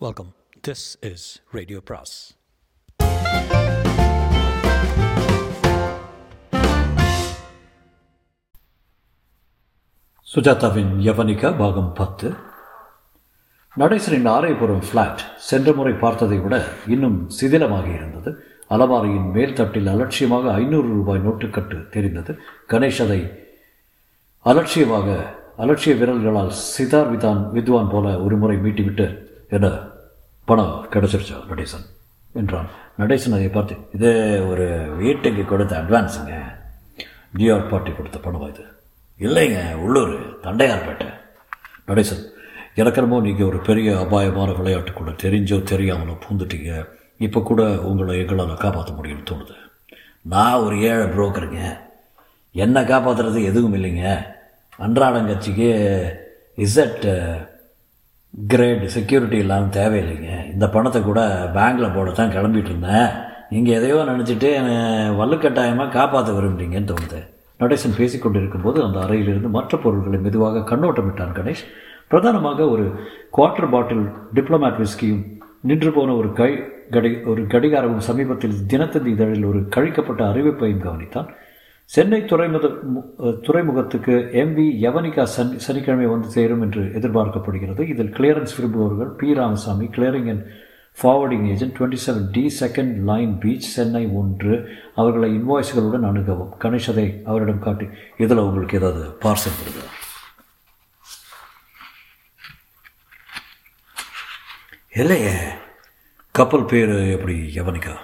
Welcome this is radio Brass சுஜாதாவின் Yavanika பாகம் பத்து. நடேசரின் ஆரைபுரம் flat சென்ற முறை பார்த்ததை விட இன்னும் சிதிலமாக இருந்தது. அலமாரியின் மேல் தட்டில் அலட்சியமாக ஐநூறு ரூபாய் நோட்டுக்கட்டு தெரிந்தது. கணேஷ் அதை அலட்சியமாக அலட்சிய விரல்களால் சிதார் விதான் வித்வான் போல ஒரு முறை மீட்டிவிட்டு என்ன பணம் கிடச்சிருச்சா நடேசன்? என்றான். நடேசன் அதை பார்த்து இது ஒரு வீட்டுக்கு கொடுத்த அட்வான்ஸுங்க நியூயார்க் பார்ட்டி கொடுத்த பணம் இது? இல்லைங்க உள்ளூர் தண்டையார்பேட்டை நடேசன் எனக்கெனமோ நீங்கள் ஒரு பெரிய அபாயமான விளையாட்டுக்குள்ளே தெரிஞ்சோ தெரியாமலோ பூந்துட்டீங்க. இப்போ கூட உங்களை எங்களால் காப்பாற்ற முடியும்னு தோணுது. நான் ஒரு ஏழை புரோக்கருங்க என்னை காப்பாற்றுறது எதுவும் இல்லைங்க. அன்றாடங்கட்சிக்கு இசட் கிரேட் செக்யூரிட்டி இல்லாமல் தேவையில்லைங்க. இந்த பணத்தை கூட பேங்க்கில் போட தான் கிளம்பிட்டு இருந்தேன் நீங்கள் எதையோ நினச்சிட்டு என்னை வலுக்கட்டாயமாக காப்பாற்ற விரும்புறீங்கன்னு தோணுது. நடேசன் பேசிக்கொண்டிருக்கும்போது அந்த அறையிலிருந்து மற்ற பொருட்களை மெதுவாக கண்ணோட்டமிட்டான் கணேஷ். பிரதானமாக ஒரு குவார்ட்டர் பாட்டில் டிப்ளமேட் விஸ்கியும் நின்று போன ஒரு கை கடி ஒரு கடிகாரமும் சமீபத்தில் தினத்தந்தி இதழில் ஒரு கழிக்கப்பட்ட அறிவிப்பையும் கவனித்தான். சென்னை துறைமுக துறைமுகத்துக்கு எம்வி யவனிகா சன் சனிக்கிழமை வந்து சேரும் என்று எதிர்பார்க்கப்படுகிறது. இதில் கிளியரன்ஸ் விரும்புபவர்கள் P Ramasamy clearing and forwarding agent twenty seven D second line beach Chennai ஒன்று. அவர்களை இன்வாய்ஸ்களுடன் அணுகவும். கணேஷ் அதை அவரிடம் காட்டி இதில் உங்களுக்கு ஏதாவது பார்சல் வருது இல்லையே. கப்பல் பேர் எப்படி யவனிகா?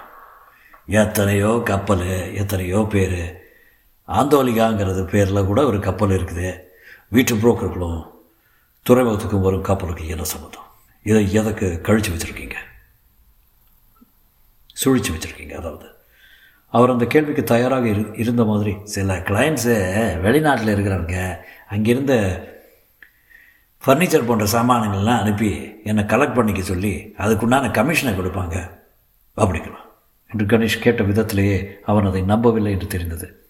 எத்தனையோ கப்பல் எத்தனையோ பேர். ஆந்தோலிகாங்கிறது பேரில் கூட ஒரு கப்பல் இருக்குது. வீட்டு புரோக்கர்களும் துறைமுகத்துக்கும் வரும் கப்பலுக்கு என்ன சம்மந்தம் இதை எதற்கு கழித்து வச்சுருக்கீங்க? சுழிச்சு வச்சுருக்கீங்க அதாவது. அவர் அந்த கேள்விக்கு தயாராக இரு இருந்த மாதிரி சில கிளைண்ட்ஸு வெளிநாட்டில் இருக்கிறவங்க அங்கிருந்த ஃபர்னிச்சர் போன்ற சாமானங்கள்லாம் அனுப்பி என்னை கலெக்ட் பண்ணிக்க சொல்லி அதுக்குண்டான கமிஷனை கொடுப்பாங்க. அப்படிங்களா? என்று கணேஷ் கேட்ட விதத்திலேயே அவன் அதை நம்பவில்லை என்று தெரிந்தது.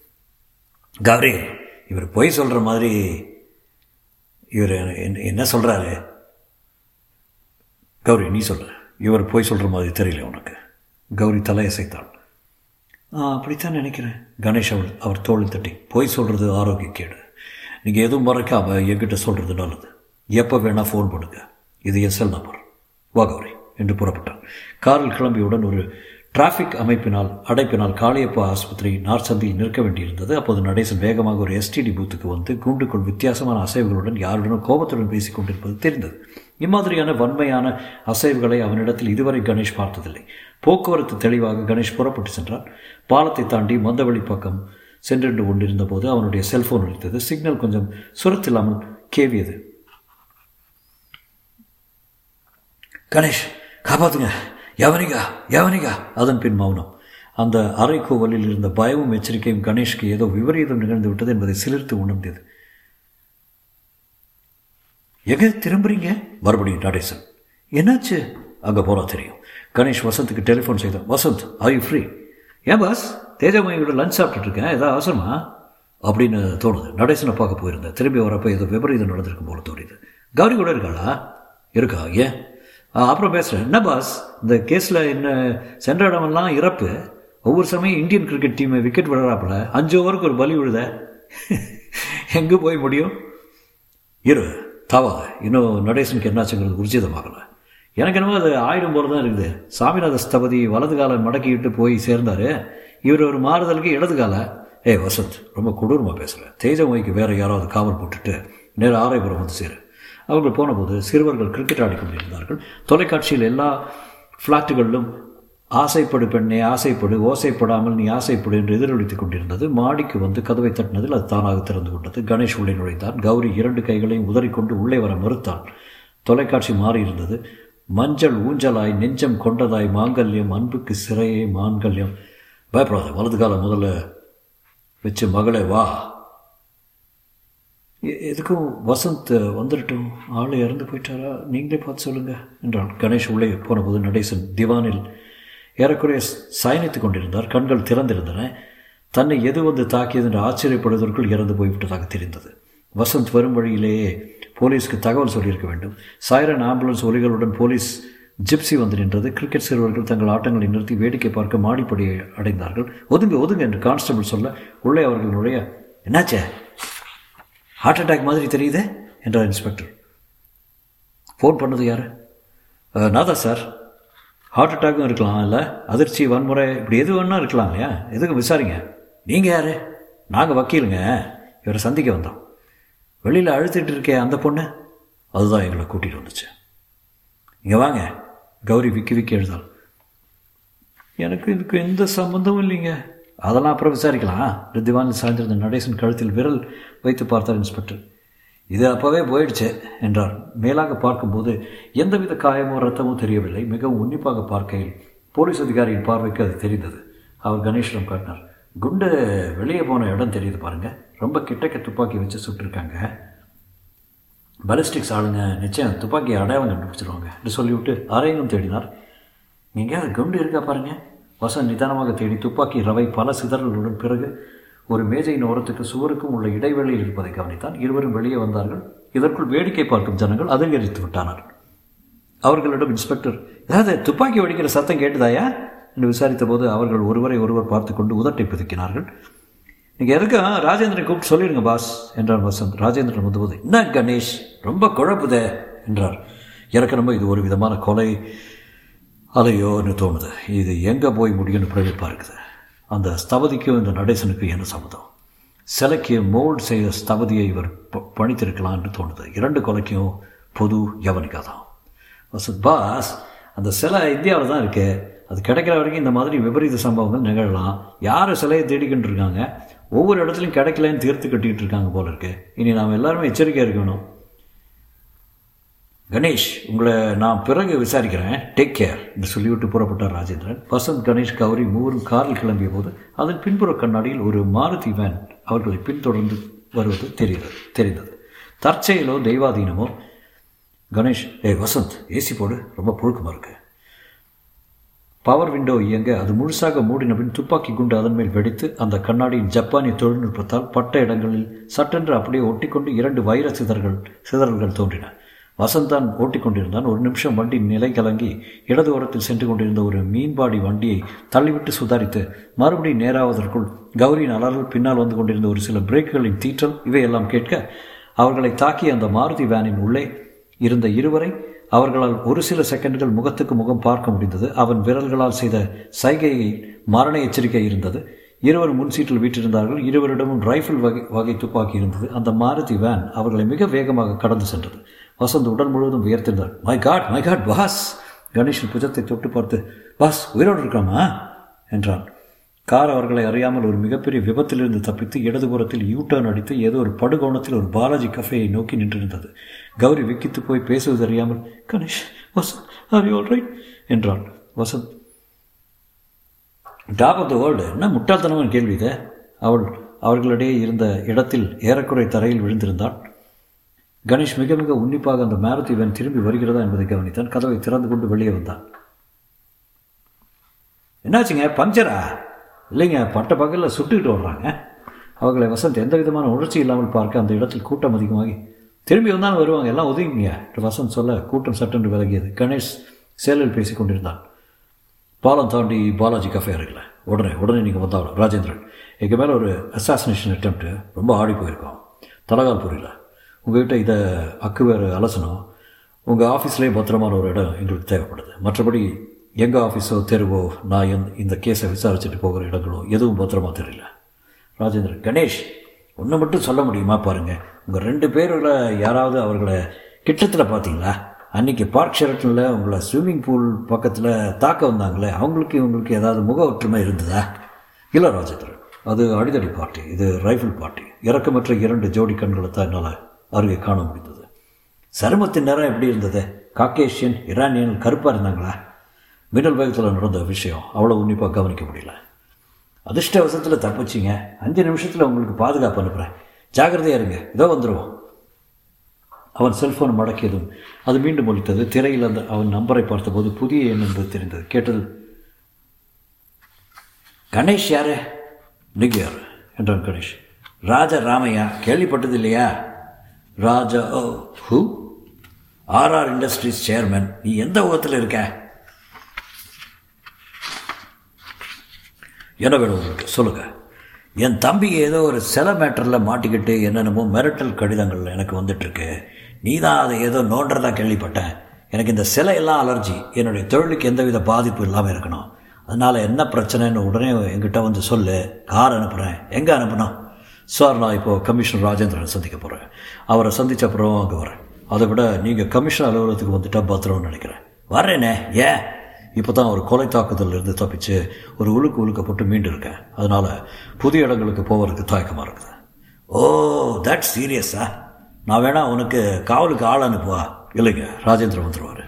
கௌரி இவர் பொய் சொல்கிற மாதிரி இவர் என்ன சொல்கிறாரு கௌரி நீ சொல்ற இவர் பொய் சொல்கிற மாதிரி தெரியல உனக்கு. கௌரி தலையசைத்தாள். அப்படித்தான் நினைக்கிறேன். கணேஷ் அவள் அவர் தோல் தட்டி பொய் சொல்கிறது ஆரோக்கிய கேடு. நீங்கள் எதுவும் மறக்காமல் என்கிட்ட சொல்கிறது நல்லது. எப்போ வேணால் ஃபோன் பண்ணுங்க. இது எஸ்எல் நம்பர். வா கௌரி என்று புறப்பட்டான். காரில் கிளம்பியவுடன் ஒரு டிராஃபிக் அமைப்பினால் அடைப்பினால் காளியப்பா ஆஸ்பத்திரி நார்சந்தியில் நிற்க வேண்டியிருந்தது. அப்போது நடேசன் வேகமாக ஒரு எஸ்டிடி பூத்துக்கு வந்து கூண்டுக்குள் வித்தியாசமான அசைவுகளுடன் யாருடனும் கோபத்துடன் பேசிக் கொண்டிருப்பது தெரிந்தது. இம்மாதிரியான வன்மையான அசைவுகளை அவனிடத்தில் இதுவரை கணேஷ் பார்த்ததில்லை. போக்குவரத்து தெளிவாக கணேஷ் புறப்பட்டு சென்றான். பாலத்தை தாண்டி மந்தவெளி பக்கம் சென்றென்று கொண்டிருந்த போது அவனுடைய செல்போன் அளித்தது சிக்னல் கொஞ்சம் சுரத்தில்லாமல் கேவியது. கணேஷ் காப்பாத்துங்க. யவனிகா யவனிகா அதன் பின் மௌனம். அந்த அறைக்கோவலில் இருந்த பயமும் எச்சரிக்கையும் கணேஷ்க்கு ஏதோ விபரீதம் நிகழ்ந்து விட்டது என்பதை சிலிர்த்து உணர்ந்தது. எங்க திரும்புறீங்க? மறுபடியும் நடேசன். என்னாச்சு? அங்கே போனா தெரியும். கணேஷ் வசந்துக்கு டெலிஃபோன் செய்தான். வசந்த் ஆர் யூ ஃப்ரீ ஏன் பாஸ்? தேஜாமயோட லஞ்ச் சாப்பிட்டுட்டு இருக்கேன். ஏதாவது அவசரமா? அப்படின்னு தோணுது. நடேசனை பார்க்க போயிருந்தேன். திரும்பி வரப்போ ஏதோ விபரீதம் நடந்திருக்கும் போல தோணுது கௌரி கூட இருக்காளா? இருக்கா? ஏன்? அப்புறம் பேசுகிறேன் என்ன பாஸ் இந்த கேஸில் என்ன சென்ற இடமெல்லாம் இறப்பு. ஒவ்வொரு சமயம் இந்தியன் கிரிக்கெட் டீமை விக்கெட் விடுறாப்புல அஞ்சு ஓவருக்கு ஒரு பலி விழுத. எங்கே போய் முடியும்? இரு தவா. இன்னும் நடேசனுக்கு என்னாச்சுங்கிறது உர்ஜிதமாகல. எனக்கு என்னமோ அது ஆயிடும் போல தான் இருக்குது. சாமிநாத ஸ்தபதி வலது காலை மடக்கிட்டு போய் சேர்ந்தார். இவர் ஒரு மாறுதலுக்கு இடது கால. ஏ வசந்த் ரொம்ப கொடூரமாக பேசுகிறேன் தேஜமொழிக்கு வேறு யாராவது காவல் போட்டுட்டு நேராக ஆரைபுரம் வந்து சேரு. அவர்கள் போனபோது சிறுவர்கள் கிரிக்கெட் ஆடிக்கொண்டிருந்தார்கள். தொலைக்காட்சியில் எல்லா ஃப்ளாட்டுகளிலும் ஆசைப்படு பெண்ணே ஆசைப்படு ஓசைப்படாமல் நீ ஆசைப்படு என்று எதிரொலித்துக் கொண்டிருந்தது. மாடிக்கு வந்து கதவை தட்டினதில் அது தானாக திறந்து கொண்டது. கணேஷ் உள்ளே நுழைந்தான். கௌரி இரண்டு கைகளையும் உதறிக்கொண்டு உள்ளே வர மறுத்தான். தொலைக்காட்சி மாறியிருந்தது. மஞ்சள் ஊஞ்சலாய் நெஞ்சம் கொண்டதாய் மாங்கல்யம் அன்புக்கு சிறையே மாங்கல்யம். பயப்படாத வலது காலம் முதல்ல வச்சு மகளே வா. எதுக்கும் வசந்த் வந்துடட்டும் ஆள் இறந்து போயிட்டாரா? நீங்களே பார்த்து சொல்லுங்கள் என்றான். கணேஷ் உள்ளே போனபோது நடேசன் திவானில் ஏறக்குறைய சயனித்து கொண்டிருந்தார். கண்கள் திறந்திருந்தன. தன்னை எது வந்து தாக்கியது என்று ஆச்சரியப்படுவதற்குள் இறந்து போய்விட்டதாக தெரிந்தது. வசந்த் வரும் வழியிலேயே போலீஸ்க்கு தகவல் சொல்லியிருக்க வேண்டும். சைரன் ஆம்புலன்ஸ் ஒலிகளுடன் போலீஸ் ஜிப்சி வந்து நின்றது. கிரிக்கெட் சிறுவர்கள் தங்கள் ஆட்டங்களை நிறுத்தி வேடிக்கை பார்க்க மாடிப்படியை அடைந்தார்கள். ஒதுங்க ஒதுங்க என்று கான்ஸ்டபிள் சொல்ல உள்ளே அவர்கள் நுழைய என்னாச்சே? ஹார்ட் அட்டாக் மாதிரி தெரியுதே? என்றார் இன்ஸ்பெக்டர் ஃபோன் பண்ணது யார்? நான் தான் சார் ஹார்ட் அட்டாக்கும் இருக்கலாம் இல்லை? அதிர்ச்சி வன்முறை இப்படி எது வேணா இருக்கலாம் இல்லையா? எதுக்கு விசாரிங்க. நீங்கள் யார்? நாங்கள் வக்கீலுங்க. இவரை சந்திக்க வந்தோம். வெளியில் அழுத்திட்டு இருக்கே அந்த பொண்ணு? அதுதான் எங்களை கூட்டிகிட்டு வந்துச்சு. இங்கே வாங்க. கௌரி விக்கி விக்கி எழுதாள். எனக்கு இதுக்கு எந்த சம்மந்தமும் இல்லைங்க. அதெல்லாம் அப்புறம் விசாரிக்கலாம். ரித்திவானில் சாய்ந்திருந்த நடேசன் கழுத்தில் விரல் வைத்து பார்த்தார் இன்ஸ்பெக்டர். இது அப்போவே போயிடுச்சு என்றார். மேலாக பார்க்கும்போது எந்தவித காயமோ ரத்தமோ தெரியவில்லை. மிகவும் உன்னிப்பாக பார்க்கையில் போலீஸ் அதிகாரியின் பார்வைக்கு அது தெரிந்தது. அவர் கணேஷிடம் காட்டினார். குண்டு வெளியே போன இடம் தெரியுது பாருங்க. ரொம்ப கிட்டக்க துப்பாக்கி வச்சு சுட்டிருக்காங்க. பலிஸ்டிக்ஸ் ஆளுங்க நிச்சயம் துப்பாக்கி அடையாளம் கண்டுபிடிச்சிருவாங்க என்று சொல்லிவிட்டு அறையங்கும் தேடினார். எங்கேயாவது குண்டு இருக்கா பாருங்கள் வசன் நிதானமாக தேடி துப்பாக்கி ரவை பல சிதறல்களுடன் பிறகு ஒரு மேஜையின் ஓரத்துக்கு சுவருக்கும் உள்ள இடைவெளியில் இருப்பதை கவனித்தான் இருவரும் வெளியே வந்தார்கள். இதற்குள் வேடிக்கை பார்க்கும் ஜனங்கள் அதிகரித்து விட்டானார் அவர்களிடம் இன்ஸ்பெக்டர் ஏதாவது துப்பாக்கி வெடிக்கிற சத்தம் கேட்டுதாயா? என்று விசாரித்த போது அவர்கள் ஒருவரை ஒருவர் பார்த்து கொண்டு உதட்டை பிதுக்கினார்கள். நீங்கள் எதுக்கும் ராஜேந்திரன் கூப்பிட்டு சொல்லிடுங்க பாஸ் என்றார் வசந்த். ராஜேந்திரன் வந்தபோது என்ன கணேஷ் ரொம்ப குழப்புதே என்றார். எனக்கு இது ஒரு விதமான கொலை அலையோன்னு தோணுது? இது எங்கே போய் முடியும்னு பிரமிப்பாக இருக்குது அந்த ஸ்தபதிக்கும் இந்த நடேசனுக்கும் என்ன சம்மதம்? சிலைக்கு மோல்ட் செய்த ஸ்தபதியை இவர் ப பணித்திருக்கலாம்னு தோணுது. இரண்டு கொலைக்கும் பொது யவனிக்கா தான் வசத் பாஸ் அந்த சிலை இந்தியாவில் தான் இருக்குது அது கிடைக்கிற வரைக்கும் இந்த மாதிரி விபரீத சம்பவங்கள் நிகழலாம். யார் சிலையை தேடிக்கிட்டு இருக்காங்க? ஒவ்வொரு இடத்துலையும் கிடைக்கலன்னு தீர்த்து கட்டிக்கிட்டு இருக்காங்க போல இருக்குது இனி நாம் எல்லாருமே எச்சரிக்கையாக இருக்கணும். கணேஷ் உங்களை நான் பிறகு விசாரிக்கிறேன். டேக் கேர் என்று சொல்லிவிட்டு புறப்பட்டார் ராஜேந்திரன். வசந்த் கணேஷ் கௌரி மூவரும் காரில் கிளம்பிய போது அதன் பின்புற கண்ணாடியில் ஒரு மாருதி வேன் அவர்களை பின்தொடர்ந்து வருவது தெரிகிறது தெரிந்தது. தற்செயலோ தெய்வாதீனமோ கணேஷ் ஏய் வசந்த் ஏசி போடு ரொம்ப புழுக்கமாக இருக்கு. பவர் விண்டோ இயங்க அது முழுசாக மூடின பின் துப்பாக்கி குண்டு அதன் மேல் வெடித்து அந்த கண்ணாடியின் ஜப்பானிய தொழில்நுட்பத்தால் பட்ட இடங்களில் சட்டென்று அப்படியே ஒட்டிக்கொண்டு இரண்டு வைர சிதறல்கள் சிதறல்கள் தோன்றின. வசந்தான் ஓட்டிக்கொண்டிருந்தான் ஒரு நிமிஷம் வண்டி நிலை கலங்கி இடது ஓரத்தில் சென்று கொண்டிருந்த ஒரு மீன்பாடி வண்டியை தள்ளிவிட்டு சுதாரித்து மறுபடியும் நேராவதற்குள் கௌரியின் அலறல் பின்னால் வந்து கொண்டிருந்த ஒரு சில பிரேக்குகளின் தீற்றல் இவையெல்லாம் கேட்க அவர்களை தாக்கிய அந்த மாருதி வேனின் உள்ளே இருந்த இருவரை அவர்களால் ஒரு சில செகண்ட்கள் முகத்துக்கு முகம் பார்க்க முடிந்தது. அவன் விரல்களால் செய்த சைகையை மரண எச்சரிக்கை இருந்தது. இருவர் முன் சீட்டில் இருவரிடமும் ரைஃபிள் வகை வகை துப்பாக்கி இருந்தது. அந்த மாருதி வேன் அவர்களை மிக வேகமாக கடந்து சென்றது. வசந்த் உடல் முழுவதும் உயர்த்திருந்தார் my God my God boss கணேஷின் புஜத்தை தொட்டு பார்த்து பாஸ் உயிரோடு இருக்காமா? என்றான். கார் அவர்களை அறியாமல் ஒரு மிகப்பெரிய விபத்திலிருந்து தப்பித்து இடதுபுறத்தில் யூ டர்ன் அடித்து ஏதோ ஒரு படுகோணத்தில் ஒரு பாலாஜி கஃபேயை நோக்கி நின்றிருந்தது. கௌரி விக்கித்து போய் பேசுவது அறியாமல் Ganesh Vasanth are you right என்றான். Vasanth top of the world என்ன முட்டாள்தனமான கேள்வி இதை? அவள் அவர்களிடையே இருந்த இடத்தில் ஏறக்குறை தரையில் விழுந்திருந்தாள். கணேஷ் மிக மிக உன்னிப்பாக அந்த மாருதி வேன் திரும்பி வருகிறதா என்பதை கவனித்தான். கதவை திறந்து கொண்டு வெளியே வந்தான். என்னாச்சுங்க? பஞ்சரா இல்லைங்க பட்ட பகலில் சுட்டுக்கிட்டு வர்றாங்க அவர்களை வசந்த் எந்த விதமான உணர்ச்சி இல்லாமல் பார்க்க அந்த இடத்தில் கூட்டம் அதிகமாகி திரும்பி வந்தாலும் வருவாங்க எல்லாம் ஒதுங்கிங்க. வசந்த் சொல்ல கூட்டம் சட்டென்று விலகியது. கணேஷ் சேலில் பேசி கொண்டிருந்தான். பாலம் தாண்டி பாலாஜி கஃபே இருக்குல்ல உடனே உடனே நீங்கள் வந்தாலும் ராஜேந்திரன் எங்கள் மேலே ஒரு அசாசினேஷன் அட்டம்ப்ட்டு ரொம்ப ஆடி போயிருக்கோம். தலகால் புரியல உங்கள்கிட்ட இதை அக்கு வேறு அலசணும். உங்கள் ஆஃபீஸ்லேயே பத்திரமான ஒரு இடம் எங்களுக்கு தேவைப்படுது. மற்றபடி எங்கள் ஆஃபீஸோ தெருவோ நான் எந் இந்த கேஸை விசாரிச்சுட்டு போகிற இடங்களோ எதுவும் பத்திரமா தெரியல. ராஜேந்திரன் கணேஷ் ஒன்று மட்டும் சொல்ல முடியுமா பாருங்கள் உங்கள் ரெண்டு பேரில் யாராவது அவர்களை கிட்டத்தில் பார்த்தீங்களா? அன்றைக்கி பார்க் ஷெரட்டனில் உங்களை ஸ்விம்மிங் பூல் பக்கத்தில் தாக்க வந்தாங்களே அவங்களுக்கு இவங்களுக்கு ஏதாவது முக ஒற்றுமை இருந்ததா? இல்லை ராஜேந்திரன் அது அடிதடி பார்ட்டி இது ரைஃபிள் பார்ட்டி இறக்கமற்ற இரண்டு ஜோடி கண்களை தான் என்னால் அருகே காண முடிந்தது. சருமத்தின் நேரம் எப்படி இருந்தது? காக்கேஷியன் இரானியன் கருப்பாக இருந்தாங்களா? மின்னல் வேகத்தில் நடந்த விஷயம் அவ்வளோ உன்னிப்பாக கவனிக்க முடியல. அதிர்ஷ்டவசத்தில் தப்பிச்சிங்க. அஞ்சு நிமிஷத்தில் உங்களுக்கு பாதுகாப்பு அனுப்புகிறேன் ஜாகிரதையாக இருங்க. இதோ வந்துடுவோம் அவன் செல்ஃபோன் மடக்கியதும் அது மீண்டும் ஒழித்தது திரையில் அந்த அவன் நம்பரை பார்த்தபோது புதிய எண் என்பது தெரிந்தது. கேட்டது கணேஷ் யாரு? நீங்க யார் என்றான் கணேஷ். ராஜா ராமையா கேள்விப்பட்டது இல்லையா? Raja oh who? R R industries chairman. நீ எந்த உலகத்தில் இருக்க? என்ன வேணும் உங்களுக்கு சொல்லுங்கள் என் தம்பி ஏதோ ஒரு சில மேட்டரில் மாட்டிக்கிட்டு என்னென்னமோ மிரட்டல் கடிதங்கள் எனக்கு வந்துட்டுருக்கு. நீ தான் அதை ஏதோ நோண்டுறதா கேள்விப்பட்டேன். எனக்கு இந்த சிலையெல்லாம் அலர்ஜி. என்னுடைய தொழிலுக்கு எந்தவித பாதிப்பு இல்லாமல் இருக்கணும். அதனால் என்ன பிரச்சனைன்னு உடனே என்கிட்ட வந்து சொல்லு. கார் அனுப்புகிறேன் எங்கே அனுப்பணும்? சார் நான் இப்போது கமிஷனர் ராஜேந்திரன் சந்திக்க போகிறேன் அவரை சந்தித்த அப்புறம் அங்கே வரேன். அதை விட நீங்கள் கமிஷன் அலுவலகத்துக்கு வந்துட்டால் பத்திரம்னு நினைக்கிறேன். வர்றேனே ஏன் இப்போ தான் ஒரு கொலை தாக்குதலிருந்து தப்பிச்சு ஒரு உழுக்கு உழுக்கப்பட்டு மீண்டு இருக்கேன். அதனால் புதிய இடங்களுக்கு போவதுக்கு தயக்கமாக இருக்குது. ஓ தட் சீரியஸா நான் வேணா உனக்கு காவலுக்கு ஆள் அனுப்புவா. இல்லைங்க ராஜேந்திரன் வந்துடுவார்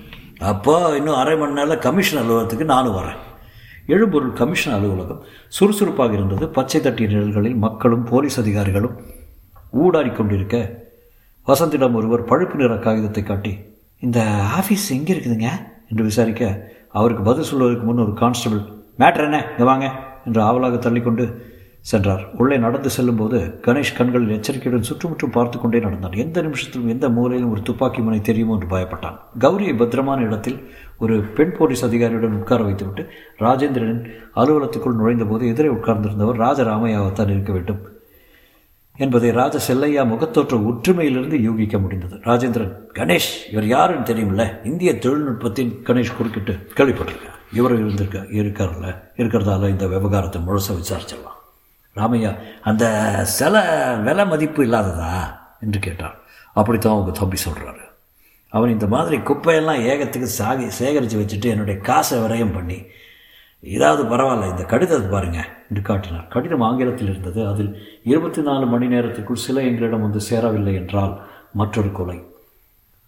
அப்போ இன்னும் அரை மணி நேரம் கமிஷன் அலுவலகத்துக்கு நானும் வரேன். எழும்பொருள் கமிஷன் அலுவலகம். சுறுசுறுப்பாக இருந்தது. பச்சை தட்டி நிழல்களில் மக்களும் போலீஸ் அதிகாரிகளும் ஊடாடி கொண்டிருக்க வசந்திடம் ஒருவர் பழுப்பு நிற காகிதத்தை காட்டி இந்த ஆஃபீஸ் எங்கே இருக்குதுங்க? என்று விசாரிக்க அவருக்கு பதில் சொல்வதற்கு முன் ஒரு கான்ஸ்டபிள் மேட்ரு என்ன? இங்கே வாங்க. என்று ஆவலாக தள்ளிக்கொண்டு சென்றார். உள்ளே நடந்து செல்லும்போது கணேஷ் கண்களில் எச்சரிக்கையுடன் சுற்றுமுற்றும் பார்த்து கொண்டே நடந்தான். எந்த நிமிஷத்திலும் எந்த மூலையிலும் ஒரு துப்பாக்கி முனை தெரியுமோ என்று பயப்பட்டான். கௌரியை பத்திரமான இடத்தில் ஒரு பெண் போலீஸ் அதிகாரியுடன் உட்கார வைத்துவிட்டு ராஜேந்திரனின் அலுவலகத்துக்குள் நுழைந்தபோது எதிரே உட்கார்ந்திருந்தவர் ராஜராமையாவத்தான் இருக்க வேண்டும் என்பதை ராஜ செல்லையா முகத்தோற்ற ஒற்றுமையிலிருந்து யூகிக்க முடிந்தது. ராஜேந்திரன் கணேஷ் இவர் யாருன்னு தெரியுமில்ல இந்திய தொழில்நுட்பத்தின் கணேஷ் குறுக்கிட்டு கேள்விப்பட்டிருக்கேன் இவர் இருந்திருக்க இருக்கார்ல இருக்கிறதால இந்த விவகாரத்தை முழுச விசாரிச்சிடலாம். ராமையா அந்த சில விலை மதிப்பு இல்லாததா? என்று கேட்டார் அப்படித்தான் உங்கள் தம்பி சொல்கிறாரு அவன் இந்த மாதிரி குப்பையெல்லாம் ஏகத்துக்கு சாகி சேகரித்து வச்சுட்டு என்னுடைய காசை விரயம் பண்ணி இதாவது பரவாயில்ல இந்த கடிதத்தை பாருங்க என்று காட்டினார். கடிதம் ஆங்கிலத்தில் இருந்தது. அதில் இருபத்தி நாலு மணி நேரத்துக்குள் சில எங்களிடம் வந்து சேரவில்லை என்றால் மற்றொரு கொலை.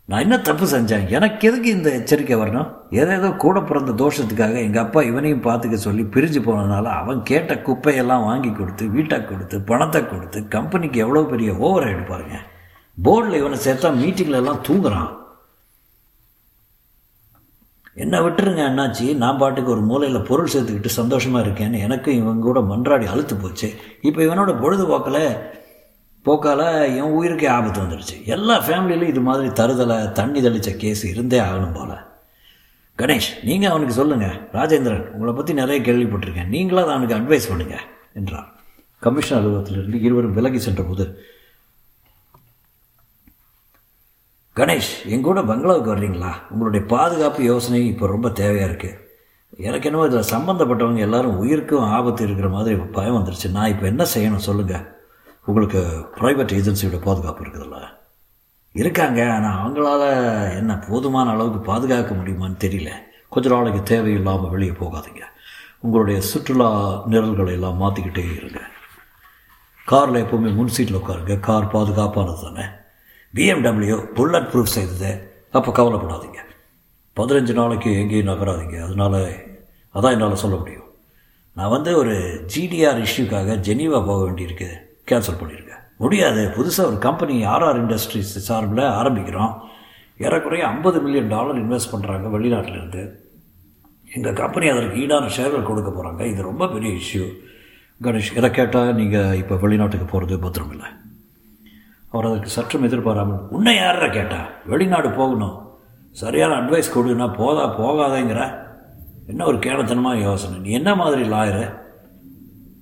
நான் என்ன தப்பு செஞ்சேன்? எனக்கு எதுக்கு இந்த எச்சரிக்கை வரணும்? ஏதேதோ கூட பிறந்த தோஷத்துக்காக எங்கள் அப்பா இவனையும் பார்த்துக்க சொல்லி பிரிஞ்சு போனதுனால அவன் கேட்ட குப்பையெல்லாம் வாங்கி கொடுத்து வீட்டை கொடுத்து பணத்தை கொடுத்து கம்பெனிக்கு எவ்வளோ பெரிய ஓவர் பாருங்க. போர்டில் இவனை சேர்த்தா மீட்டிங்கில் எல்லாம் தூங்குறான். என்ன விட்டுருங்க அண்ணாச்சி? நான் பாட்டுக்கு ஒரு மூலையில் பொருள் சேர்த்துக்கிட்டு சந்தோஷமாக இருக்கேன்னு எனக்கும் இவங்க கூட மன்றாடி அழுத்து போச்சு. இப்போ இவனோட பொழுதுபோக்கில் போக்கால் என் உயிருக்கே ஆபத்து வந்துடுச்சு எல்லா ஃபேமிலியிலும் இது மாதிரி தருதலை தண்ணி தெளித்த கேஸ் இருந்தே ஆகணும் போல். கணேஷ் நீங்கள் அவனுக்கு சொல்லுங்கள் ராஜேந்திரன் உங்களை பற்றி நிறைய கேள்விப்பட்டிருக்கேன். நீங்களாவது அவனுக்கு அட்வைஸ் பண்ணுங்கள் என்றார் கமிஷன் அலுவலகத்திலிருந்து இருவரும் விலகி சென்றபோது கணேஷ் எங்கூட பங்களாவுக்கு வர்றீங்களா? உங்களுடைய பாதுகாப்பு யோசனை இப்போ ரொம்ப தேவையாக இருக்குது எனக்கு என்னவோ இதில் சம்மந்தப்பட்டவங்க எல்லாரும் உயிருக்கும் ஆபத்து இருக்கிற மாதிரி பயம் வந்துருச்சு. நான் இப்போ என்ன செய்யணும் சொல்லுங்கள் உங்களுக்கு ப்ரைவேட் ஏஜென்சியோட பாதுகாப்பு இருக்குதுல்ல? இருக்காங்க ஆனால் அவங்களால என்ன போதுமான அளவுக்கு பாதுகாக்க முடியுமான்னு தெரியல. கொஞ்ச நாளைக்கு தேவையில்லாமல் வெளியே போகாதீங்க. உங்களுடைய சுற்றுலா நிரல்களை எல்லாம் மாற்றிக்கிட்டே இருங்க. காரில் எப்போவுமே முன் சீட்டில் உட்காருங்க. கார் பாதுகாப்பானது தானே? பிஎம்டபிள்யூ புல்லட் ப்ரூஃப் செய்தது. அப்போ கவலைப்படாதீங்க. பதினஞ்சு நாளைக்கு எங்கேயும் நகராதீங்க. அதனால் அதான் என்னால் சொல்ல முடியும். நான் வந்து ஒரு ஜிடிஆர் இஷ்யூக்காக ஜெனீவா போக வேண்டியிருக்கு. கேன்சல் பண்ணியிருக்கேன் முடியாது. புதுசாக ஒரு கம்பெனி ஆர்ஆர் இண்டஸ்ட்ரீஸ் சார்பில் ஆரம்பிக்கிறோம். ஏறக்குறைய ஐம்பது மில்லியன் டாலர் இன்வெஸ்ட் பண்ணுறாங்க வெளிநாட்டிலேருந்து. எங்கள் கம்பெனி அதற்கு ஈடான ஷேர்கள் கொடுக்க போகிறாங்க இது ரொம்ப பெரிய இஷ்யூ கணேஷ் இதை கேட்டால் நீங்கள் இப்போ வெளிநாட்டுக்கு போகிறது பத்திரம் இல்லை அவர் அதற்கு சற்றும் எதிர்பாராமல் உன்னை யார கேட்டா? வெளிநாடு போகணும். சரியான அட்வைஸ் கொடுன்னா போதா போகாதேங்கிற. என்ன ஒரு கேனத்தனமாக யோசனை. நீ என்ன மாதிரி லாயரு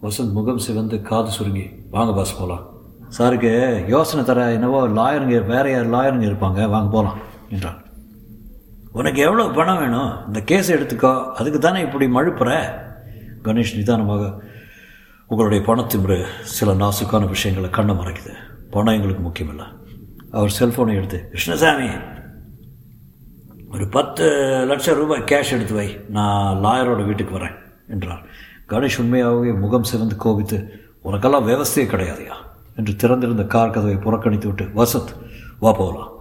வசந்த் முகம் சிவந்து காது சுருங்கி வாங்க பாஸ் போகலாம் சாருக்கு யோசனை தர என்னவோ லாயருங்க வேற யார் லாயருங்க இருப்பாங்க. வாங்க போகலாம் என்றான். உனக்கு எவ்வளோ பணம் வேணும்? இந்த கேஸ் எடுத்துக்கோ. அதுக்கு தானே இப்படி மழுப்புற? கணேஷ் நிதானமாக உங்களுடைய பணத்தின் சில நாசுக்கான விஷயங்களை கண்ணை மறைக்குது. பணம் எங்களுக்கு முக்கியமில்ல. அவர் செல்ஃபோனை எடுத்து கிருஷ்ணசாமி ஒரு பத்து லட்சம் ரூபாய் கேஷ் எடுத்து வை. நான் லாயரோட வீட்டுக்கு வரேன் என்றார். கணேஷ் உண்மையாகவே முகம் சிறந்து கோபித்து உனக்கெல்லாம் விவசாயே கிடையாதையா? என்று திறந்திருந்த கார் கதவை புறக்கணித்து விட்டு வசத் வா போகலாம்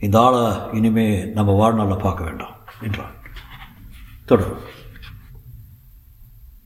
இந்த ஆளை இனிமே நம்ம வாழ்நாளில் பார்க்க வேண்டாம் என்றான் தொடரும்.